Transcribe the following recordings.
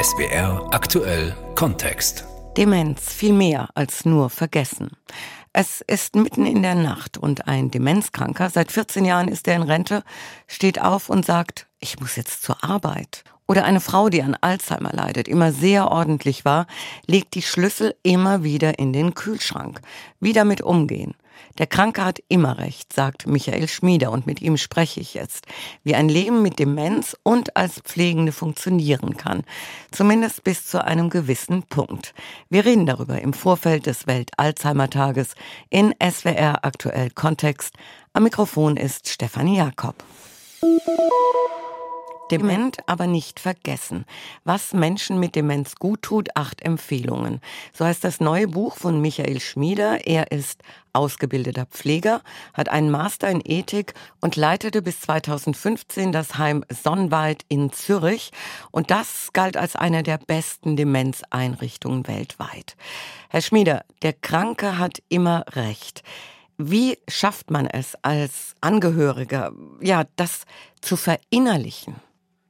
SBR aktuell Kontext. Demenz viel mehr als nur vergessen. Es ist mitten in der Nacht und ein Demenzkranker, seit 14 Jahren ist er in Rente, steht auf und sagt, ich muss jetzt zur Arbeit. Oder eine Frau, die an Alzheimer leidet, immer sehr ordentlich war, legt die Schlüssel immer wieder in den Kühlschrank. Wie damit umgehen? Der Kranke hat immer recht, sagt Michael Schmieder und mit ihm spreche ich jetzt, wie ein Leben mit Demenz und als Pflegende funktionieren kann. Zumindest bis zu einem gewissen Punkt. Wir reden darüber im Vorfeld des Welt-Alzheimer-Tages in SWR Aktuell Kontext. Am Mikrofon ist Stefanie Jakob. Dement aber nicht vergessen. Was Menschen mit Demenz gut tut, acht Empfehlungen. So heißt das neue Buch von Michael Schmieder. Er ist ausgebildeter Pfleger, hat einen Master in Ethik und leitete bis 2015 das Heim Sonnenwald in Zürich. Und das galt als eine der besten Demenzeinrichtungen weltweit. Herr Schmieder, der Kranke hat immer Recht. Wie schafft man es als Angehöriger, ja, das zu verinnerlichen?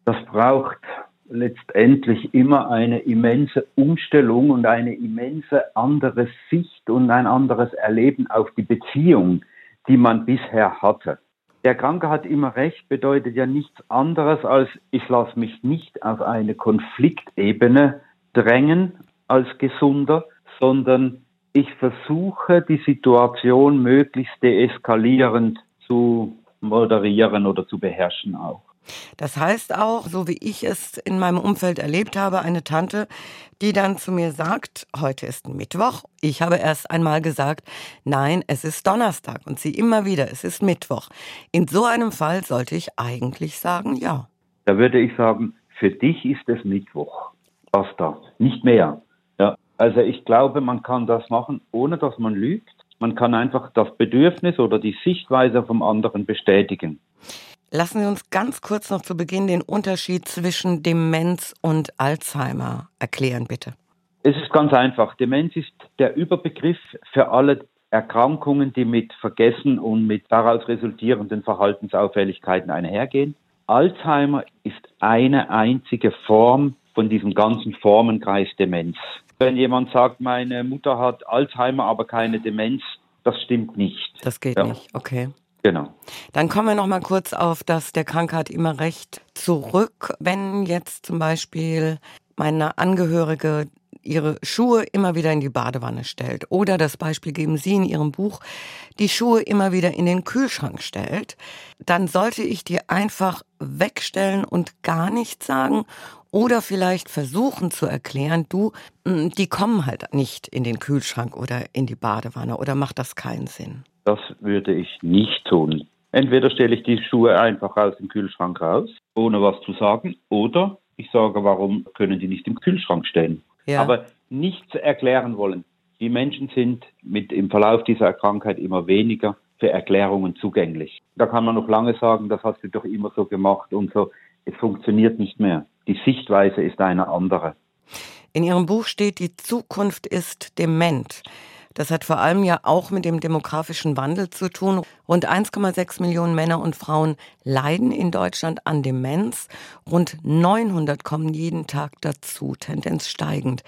Das braucht letztendlich immer eine immense Umstellung und eine immense andere Sicht und ein anderes Erleben auf die Beziehung, die man bisher hatte. Der Kranke hat immer recht, bedeutet ja nichts anderes als, ich lasse mich nicht auf eine Konfliktebene drängen als Gesunder, sondern ich versuche die Situation möglichst deeskalierend zu moderieren oder zu beherrschen auch. Das heißt auch, so wie ich es in meinem Umfeld erlebt habe, eine Tante, die dann zu mir sagt, heute ist Mittwoch. Ich habe erst einmal gesagt, nein, es ist Donnerstag und sie immer wieder, es ist Mittwoch. In so einem Fall sollte ich eigentlich sagen, ja. Da würde ich sagen, für dich ist es Mittwoch. Basta. Nicht mehr. Ja. Also ich glaube, man kann das machen, ohne dass man lügt. Man kann einfach das Bedürfnis oder die Sichtweise vom anderen bestätigen. Lassen Sie uns ganz kurz noch zu Beginn den Unterschied zwischen Demenz und Alzheimer erklären, bitte. Es ist ganz einfach. Demenz ist der Überbegriff für alle Erkrankungen, die mit Vergessen und mit daraus resultierenden Verhaltensauffälligkeiten einhergehen. Alzheimer ist eine einzige Form von diesem ganzen Formenkreis Demenz. Wenn jemand sagt, meine Mutter hat Alzheimer, aber keine Demenz, das stimmt nicht. Das geht ja. nicht, okay. Genau. Dann kommen wir noch mal kurz auf das der Krankheit immer recht zurück. Wenn jetzt zum Beispiel meine Angehörige ihre Schuhe immer wieder in die Badewanne stellt oder das Beispiel geben Sie in Ihrem Buch, die Schuhe immer wieder in den Kühlschrank stellt, dann sollte ich die einfach wegstellen und gar nichts sagen oder vielleicht versuchen zu erklären, du, die kommen halt nicht in den Kühlschrank oder in die Badewanne oder macht das keinen Sinn? Das würde ich nicht tun. Entweder stelle ich die Schuhe einfach aus dem Kühlschrank raus, ohne was zu sagen, oder ich sage, warum können die nicht im Kühlschrank stehen? Ja. Aber nichts erklären wollen. Die Menschen sind mit im Verlauf dieser Krankheit immer weniger für Erklärungen zugänglich. Da kann man noch lange sagen, das hast du doch immer so gemacht und so. Es funktioniert nicht mehr. Die Sichtweise ist eine andere. In Ihrem Buch steht, die Zukunft ist dement. Das hat vor allem ja auch mit dem demografischen Wandel zu tun. Rund 1,6 Millionen Männer und Frauen leiden in Deutschland an Demenz. Rund 900 kommen jeden Tag dazu, Tendenz steigend.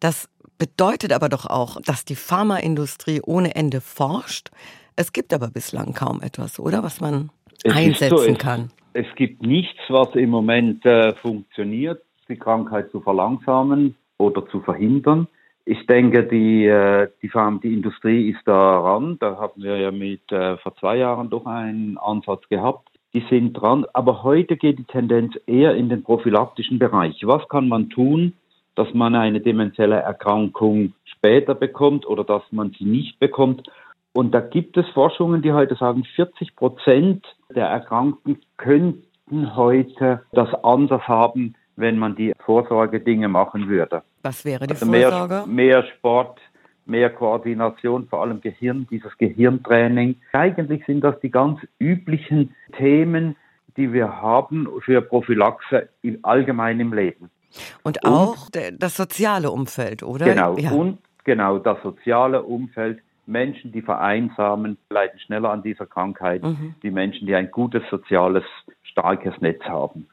Das bedeutet aber doch auch, dass die Pharmaindustrie ohne Ende forscht. Es gibt aber bislang kaum etwas, oder? Was man es einsetzen so, kann. Es, es, gibt nichts, was im Moment äh, funktioniert, die Krankheit zu verlangsamen oder zu verhindern. Ich denke, die, äh, die, Farm, die Industrie ist daran. Da haben wir ja mit äh, vor zwei Jahren doch einen Ansatz gehabt. Die sind dran. Aber heute geht die Tendenz eher in den prophylaktischen Bereich. Was kann man tun, dass man eine dementielle Erkrankung später bekommt oder dass man sie nicht bekommt? Und da gibt es Forschungen, die heute sagen, 40 Prozent der Erkrankten könnten heute das anders haben, wenn man die Vorsorgedinge machen würde. Was wäre die also Vorsorge? Mehr, mehr Sport, mehr Koordination, vor allem Gehirn, dieses Gehirntraining. Eigentlich sind das die ganz üblichen Themen, die wir haben für Prophylaxe im, allgemein im Leben. Und auch und, das soziale Umfeld, oder? Genau, ja. und genau das soziale Umfeld. Menschen, die vereinsamen, leiden schneller an dieser Krankheit. Mhm. Die Menschen, die ein gutes soziales, starkes Netz haben.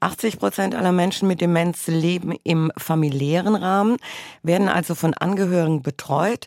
80 Prozent aller Menschen mit Demenz leben im familiären Rahmen, werden also von Angehörigen betreut.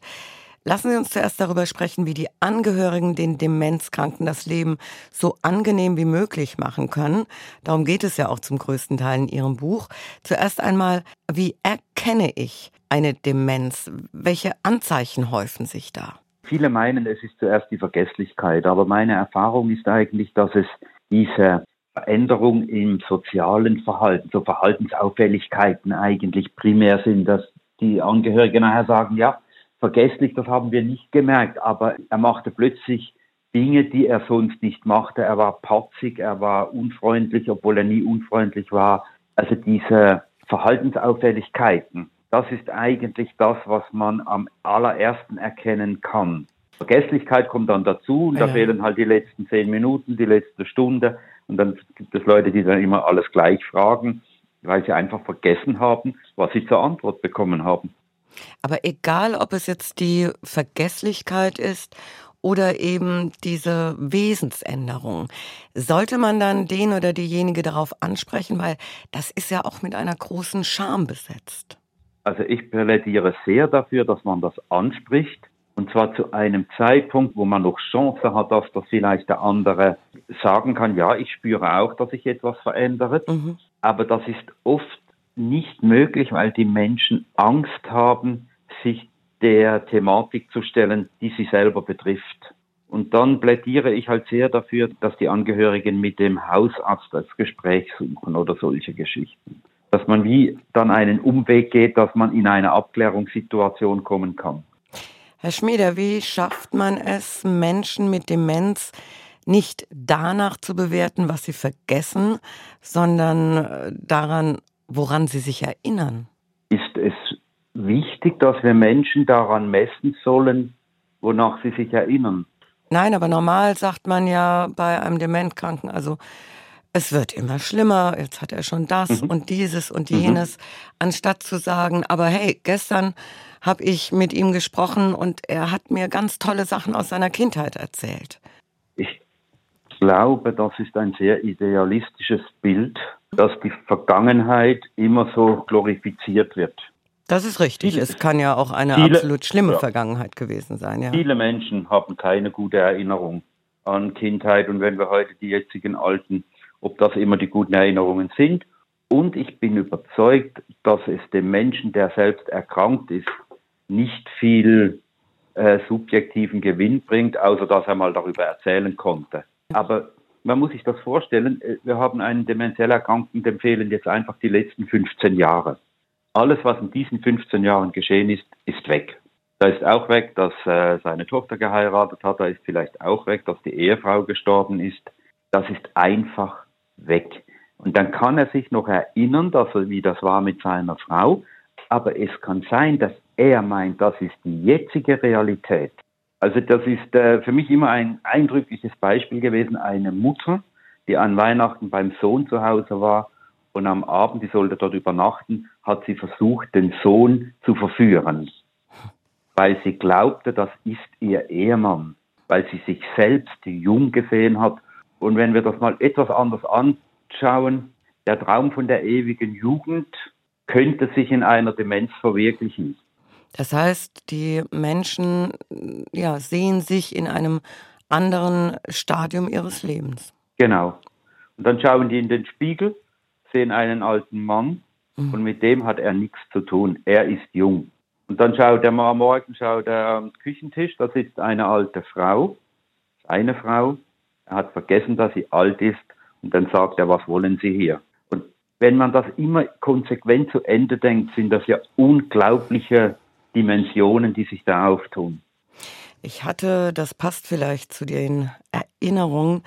Lassen Sie uns zuerst darüber sprechen, wie die Angehörigen den Demenzkranken das Leben so angenehm wie möglich machen können. Darum geht es ja auch zum größten Teil in Ihrem Buch. Zuerst einmal, wie erkenne ich eine Demenz? Welche Anzeichen häufen sich da? Viele meinen, es ist zuerst die Vergesslichkeit, aber meine Erfahrung ist eigentlich, dass es diese Veränderung im sozialen Verhalten, so Verhaltensauffälligkeiten eigentlich primär sind, dass die Angehörigen nachher sagen, ja, vergesslich, das haben wir nicht gemerkt, aber er machte plötzlich Dinge, die er sonst nicht machte. Er war patzig, er war unfreundlich, obwohl er nie unfreundlich war. Also diese Verhaltensauffälligkeiten, das ist eigentlich das, was man am allerersten erkennen kann. Vergesslichkeit kommt dann dazu und ja. da fehlen halt die letzten zehn Minuten, die letzte Stunde. Und dann gibt es Leute, die dann immer alles gleich fragen, weil sie einfach vergessen haben, was sie zur Antwort bekommen haben. Aber egal, ob es jetzt die Vergesslichkeit ist oder eben diese Wesensänderung. Sollte man dann den oder diejenige darauf ansprechen, weil das ist ja auch mit einer großen Scham besetzt. Also ich plädiere sehr dafür, dass man das anspricht, und zwar zu einem Zeitpunkt, wo man noch Chance hat, dass das vielleicht der andere sagen kann, ja, ich spüre auch, dass sich etwas verändert. Mhm. Aber das ist oft nicht möglich, weil die Menschen Angst haben, sich der Thematik zu stellen, die sie selber betrifft. Und dann plädiere ich halt sehr dafür, dass die Angehörigen mit dem Hausarzt das Gespräch suchen oder solche Geschichten. Dass man wie dann einen Umweg geht, dass man in eine Abklärungssituation kommen kann. Herr Schmieder, wie schafft man es, Menschen mit Demenz nicht danach zu bewerten, was sie vergessen, sondern äh, daran, woran sie sich erinnern? Ist es wichtig, dass wir Menschen daran messen sollen, wonach sie sich erinnern? Nein, aber normal sagt man ja bei einem Dementkranken, also es wird immer schlimmer, jetzt hat er schon das mhm. und dieses und mhm. jenes, mhm. anstatt zu sagen, aber hey, gestern habe ich mit ihm gesprochen und er hat mir ganz tolle Sachen aus seiner Kindheit erzählt. Ich glaube, das ist ein sehr idealistisches Bild, dass die Vergangenheit immer so glorifiziert wird. Das ist richtig. Es kann ja auch eine viele, absolut schlimme ja. Vergangenheit gewesen sein. Ja. Viele Menschen haben keine gute Erinnerung an Kindheit und wenn wir heute die jetzigen Alten ob das immer die guten Erinnerungen sind. Und ich bin überzeugt, dass es dem Menschen, der selbst erkrankt ist, nicht viel äh, subjektiven Gewinn bringt, außer dass er mal darüber erzählen konnte. Aber man muss sich das vorstellen, äh, wir haben einen demenziell Erkrankten, dem fehlen jetzt einfach die letzten 15 Jahre. Alles, was in diesen 15 Jahren geschehen ist, ist weg. Da ist auch weg, dass äh, seine Tochter geheiratet hat, da ist vielleicht auch weg, dass die Ehefrau gestorben ist. Das ist einfach weg. Und dann kann er sich noch erinnern, dass er, wie das war mit seiner Frau, aber es kann sein, dass er meint, das ist die jetzige Realität. Also das ist äh, für mich immer ein eindrückliches Beispiel gewesen. Eine Mutter, die an Weihnachten beim Sohn zu Hause war und am Abend, die sollte dort übernachten, hat sie versucht, den Sohn zu verführen, weil sie glaubte, das ist ihr Ehemann, weil sie sich selbst jung gesehen hat und wenn wir das mal etwas anders anschauen, der Traum von der ewigen Jugend könnte sich in einer Demenz verwirklichen. Das heißt, die Menschen ja, sehen sich in einem anderen Stadium ihres Lebens. Genau. Und dann schauen die in den Spiegel, sehen einen alten Mann mhm. und mit dem hat er nichts zu tun. Er ist jung. Und dann schaut er mal am Morgen schaut er am Küchentisch, da sitzt eine alte Frau, eine Frau, er hat vergessen, dass sie alt ist und dann sagt er, was wollen Sie hier? Und wenn man das immer konsequent zu Ende denkt, sind das ja unglaubliche Dimensionen, die sich da auftun. Ich hatte, das passt vielleicht zu den Erinnerungen,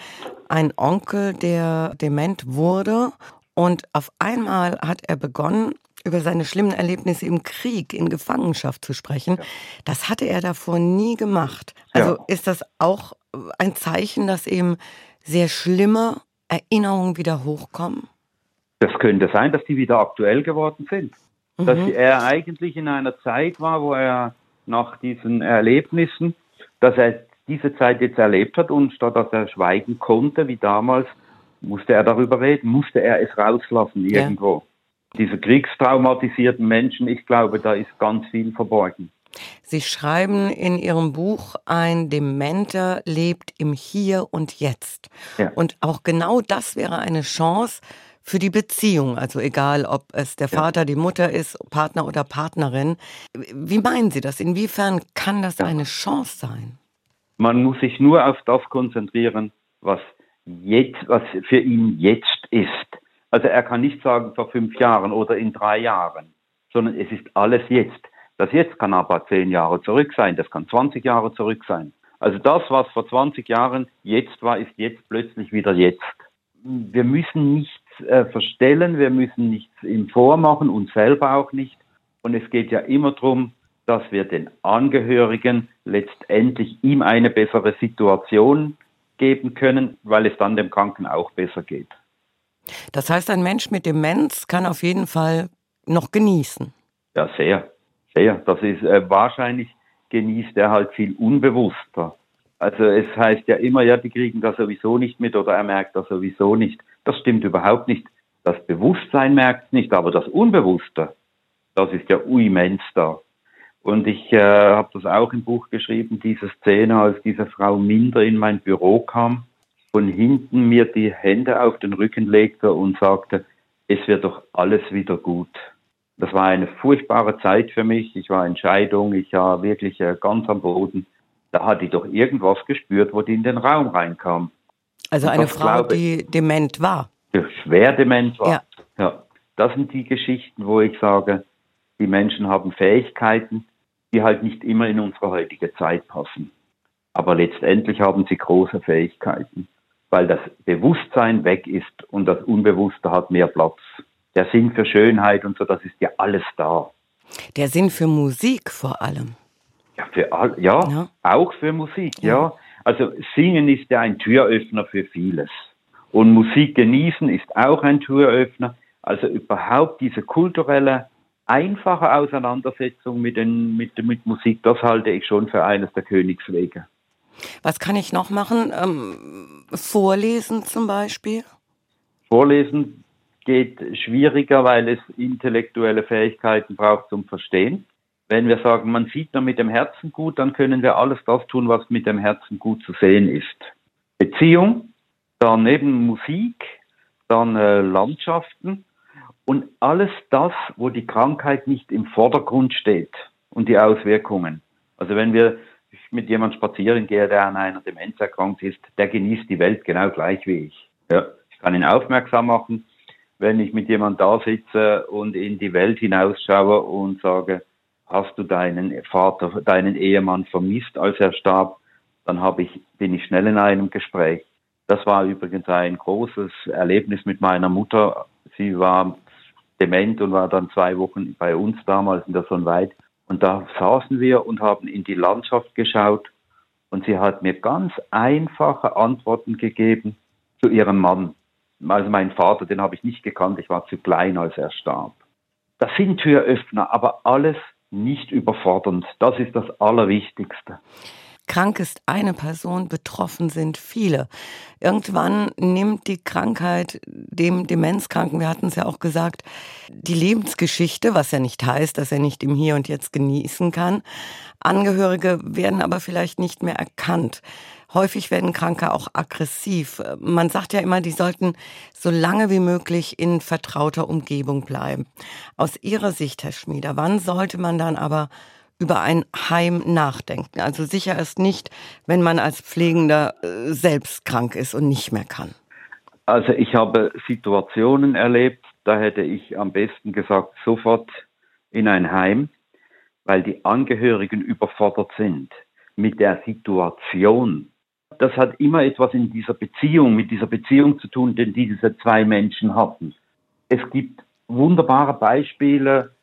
einen Onkel, der dement wurde und auf einmal hat er begonnen, über seine schlimmen Erlebnisse im Krieg, in Gefangenschaft zu sprechen. Ja. Das hatte er davor nie gemacht. Also ja. ist das auch ein Zeichen, dass eben sehr schlimme Erinnerungen wieder hochkommen? Das könnte sein, dass die wieder aktuell geworden sind. Mhm. Dass er eigentlich in einer Zeit war, wo er nach diesen Erlebnissen, dass er diese Zeit jetzt erlebt hat und statt dass er schweigen konnte, wie damals, Musste er darüber reden? Musste er es rauslassen irgendwo? Ja. Diese kriegstraumatisierten Menschen, ich glaube, da ist ganz viel verborgen. Sie schreiben in Ihrem Buch, ein Dementer lebt im Hier und Jetzt. Ja. Und auch genau das wäre eine Chance für die Beziehung. Also egal, ob es der Vater, ja. die Mutter ist, Partner oder Partnerin. Wie meinen Sie das? Inwiefern kann das ja. eine Chance sein? Man muss sich nur auf das konzentrieren, was jetzt, was für ihn jetzt ist. Also er kann nicht sagen vor fünf Jahren oder in drei Jahren, sondern es ist alles jetzt. Das jetzt kann aber zehn Jahre zurück sein, das kann 20 Jahre zurück sein. Also das, was vor 20 Jahren jetzt war, ist jetzt plötzlich wieder jetzt. Wir müssen nichts äh, verstellen, wir müssen nichts ihm vormachen, uns selber auch nicht. Und es geht ja immer darum, dass wir den Angehörigen letztendlich ihm eine bessere Situation geben können, weil es dann dem Kranken auch besser geht. Das heißt, ein Mensch mit Demenz kann auf jeden Fall noch genießen. Ja, sehr, sehr. Das ist äh, wahrscheinlich genießt er halt viel unbewusster. Also es heißt ja immer, ja, die kriegen das sowieso nicht mit oder er merkt das sowieso nicht. Das stimmt überhaupt nicht. Das Bewusstsein merkt es nicht, aber das Unbewusste, das ist ja immens da. Und ich äh, habe das auch im Buch geschrieben, diese Szene, als diese Frau Minder in mein Büro kam, von hinten mir die Hände auf den Rücken legte und sagte, es wird doch alles wieder gut. Das war eine furchtbare Zeit für mich. Ich war in Scheidung, ich war wirklich äh, ganz am Boden. Da hatte ich doch irgendwas gespürt, wo die in den Raum reinkam. Also eine Frau, die dement war. Schwer dement war. Ja. ja. Das sind die Geschichten, wo ich sage, die Menschen haben Fähigkeiten, die halt nicht immer in unsere heutige Zeit passen. Aber letztendlich haben sie große Fähigkeiten, weil das Bewusstsein weg ist und das Unbewusste hat mehr Platz. Der Sinn für Schönheit und so, das ist ja alles da. Der Sinn für Musik vor allem. Ja, für all, ja, ja. auch für Musik, ja. ja. Also Singen ist ja ein Türöffner für vieles. Und Musik genießen ist auch ein Türöffner. Also überhaupt diese kulturelle einfache Auseinandersetzung mit, den, mit, mit Musik, das halte ich schon für eines der Königswege. Was kann ich noch machen? Ähm, vorlesen zum Beispiel? Vorlesen geht schwieriger, weil es intellektuelle Fähigkeiten braucht zum Verstehen. Wenn wir sagen, man sieht nur mit dem Herzen gut, dann können wir alles das tun, was mit dem Herzen gut zu sehen ist. Beziehung, dann eben Musik, dann äh, Landschaften, und alles das, wo die Krankheit nicht im Vordergrund steht und die Auswirkungen. Also wenn wir mit jemandem spazieren gehen, der an einer Demenz erkrankt ist, der genießt die Welt genau gleich wie ich. Ja, ich kann ihn aufmerksam machen, wenn ich mit jemandem da sitze und in die Welt hinausschaue und sage, hast du deinen Vater, deinen Ehemann vermisst, als er starb, dann habe ich, bin ich schnell in einem Gespräch. Das war übrigens ein großes Erlebnis mit meiner Mutter. Sie war dement und war dann zwei Wochen bei uns damals in der Sonnenweit. Und da saßen wir und haben in die Landschaft geschaut und sie hat mir ganz einfache Antworten gegeben zu ihrem Mann. Also mein Vater, den habe ich nicht gekannt, ich war zu klein, als er starb. Das sind Türöffner, aber alles nicht überfordernd. Das ist das Allerwichtigste. Krank ist eine Person, betroffen sind viele. Irgendwann nimmt die Krankheit dem Demenzkranken, wir hatten es ja auch gesagt, die Lebensgeschichte, was ja nicht heißt, dass er nicht im Hier und Jetzt genießen kann. Angehörige werden aber vielleicht nicht mehr erkannt. Häufig werden Kranke auch aggressiv. Man sagt ja immer, die sollten so lange wie möglich in vertrauter Umgebung bleiben. Aus Ihrer Sicht, Herr Schmieder, wann sollte man dann aber über ein Heim nachdenken. Also sicher ist nicht, wenn man als Pflegender äh, selbst krank ist und nicht mehr kann. Also ich habe Situationen erlebt, da hätte ich am besten gesagt, sofort in ein Heim, weil die Angehörigen überfordert sind mit der Situation. Das hat immer etwas in dieser Beziehung, mit dieser Beziehung zu tun, den diese zwei Menschen hatten. Es gibt wunderbare Beispiele,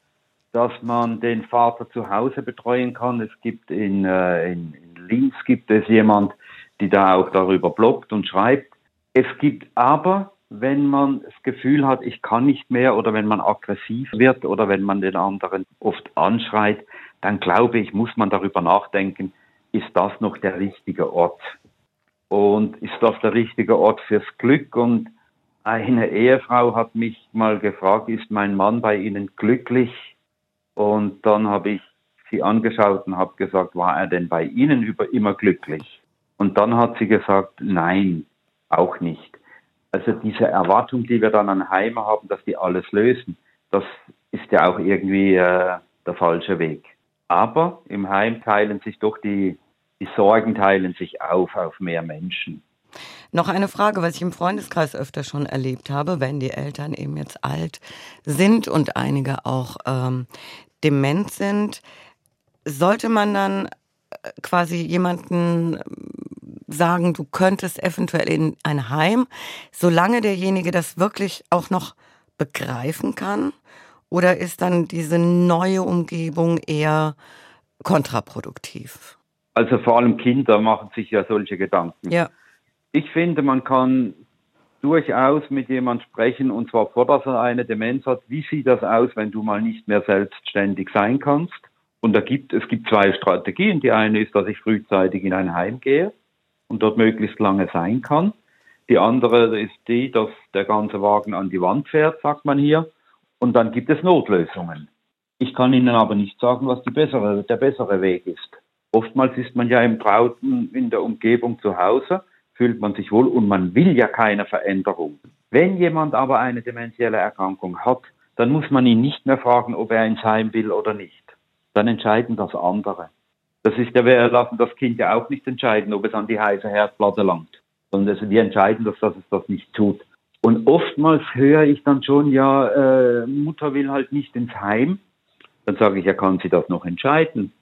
dass man den Vater zu Hause betreuen kann. Es gibt in, äh, in, in Linz gibt es jemand, die da auch darüber bloggt und schreibt. Es gibt aber, wenn man das Gefühl hat, ich kann nicht mehr oder wenn man aggressiv wird oder wenn man den anderen oft anschreit, dann glaube ich, muss man darüber nachdenken, ist das noch der richtige Ort? Und ist das der richtige Ort fürs Glück? Und Eine Ehefrau hat mich mal gefragt, ist mein Mann bei Ihnen glücklich? Und dann habe ich sie angeschaut und habe gesagt, war er denn bei Ihnen über immer glücklich? Und dann hat sie gesagt, nein, auch nicht. Also diese Erwartung, die wir dann an Heime haben, dass die alles lösen, das ist ja auch irgendwie äh, der falsche Weg. Aber im Heim teilen sich doch die, die Sorgen teilen sich auf auf mehr Menschen. Noch eine Frage, was ich im Freundeskreis öfter schon erlebt habe, wenn die Eltern eben jetzt alt sind und einige auch ähm, dement sind, sollte man dann äh, quasi jemanden sagen, du könntest eventuell in ein Heim, solange derjenige das wirklich auch noch begreifen kann? Oder ist dann diese neue Umgebung eher kontraproduktiv? Also vor allem Kinder machen sich ja solche Gedanken. Ja. Ich finde, man kann durchaus mit jemand sprechen, und zwar vor, dass er eine Demenz hat. Wie sieht das aus, wenn du mal nicht mehr selbstständig sein kannst? Und da gibt, es gibt zwei Strategien. Die eine ist, dass ich frühzeitig in ein Heim gehe und dort möglichst lange sein kann. Die andere ist die, dass der ganze Wagen an die Wand fährt, sagt man hier. Und dann gibt es Notlösungen. Ich kann Ihnen aber nicht sagen, was bessere, der bessere Weg ist. Oftmals ist man ja im Trauten in der Umgebung zu Hause fühlt man sich wohl und man will ja keine Veränderung. Wenn jemand aber eine dementielle Erkrankung hat, dann muss man ihn nicht mehr fragen, ob er ins Heim will oder nicht. Dann entscheiden das andere. Das ist ja, wir lassen das Kind ja auch nicht entscheiden, ob es an die heiße Herdplatte langt. Sondern wir entscheiden, dass, dass es das nicht tut. Und oftmals höre ich dann schon, ja, äh, Mutter will halt nicht ins Heim. Dann sage ich, ja, kann sie das noch entscheiden?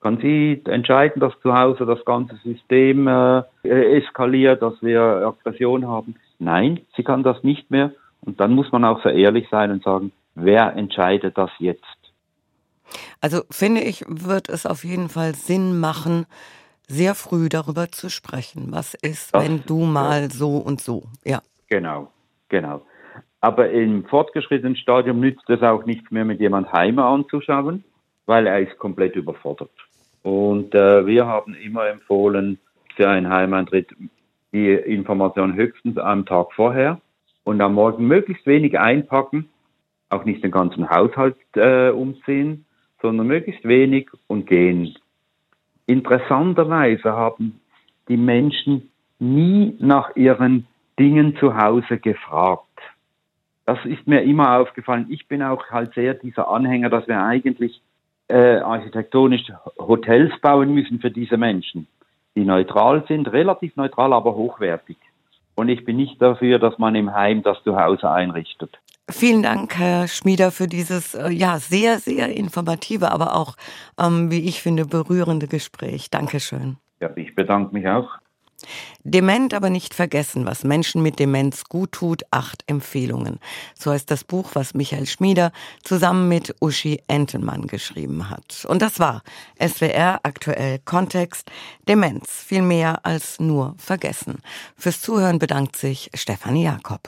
Kann sie entscheiden, dass zu Hause das ganze System äh, eskaliert, dass wir Aggression haben. Nein, sie kann das nicht mehr. Und dann muss man auch so ehrlich sein und sagen, wer entscheidet das jetzt? Also finde ich, wird es auf jeden Fall Sinn machen, sehr früh darüber zu sprechen. Was ist, das, wenn du mal ja. so und so? Ja. Genau, genau. Aber im fortgeschrittenen Stadium nützt es auch nichts mehr, mit jemand Heime anzuschauen, weil er ist komplett überfordert. Und äh, wir haben immer empfohlen, für einen Heimeintritt die Information höchstens am Tag vorher und am Morgen möglichst wenig einpacken, auch nicht den ganzen Haushalt äh, umziehen, sondern möglichst wenig und gehen. Interessanterweise haben die Menschen nie nach ihren Dingen zu Hause gefragt. Das ist mir immer aufgefallen. Ich bin auch halt sehr dieser Anhänger, dass wir eigentlich äh, architektonisch Hotels bauen müssen für diese Menschen, die neutral sind, relativ neutral, aber hochwertig. Und ich bin nicht dafür, dass man im Heim das Zuhause einrichtet. Vielen Dank, Herr Schmieder, für dieses äh, ja sehr, sehr informative, aber auch, ähm, wie ich finde, berührende Gespräch. Dankeschön. Ja, ich bedanke mich auch. Dement aber nicht vergessen, was Menschen mit Demenz gut tut, acht Empfehlungen. So heißt das Buch, was Michael Schmieder zusammen mit Uschi Entenmann geschrieben hat. Und das war SWR aktuell Kontext Demenz, viel mehr als nur vergessen. Fürs Zuhören bedankt sich Stefanie Jakob.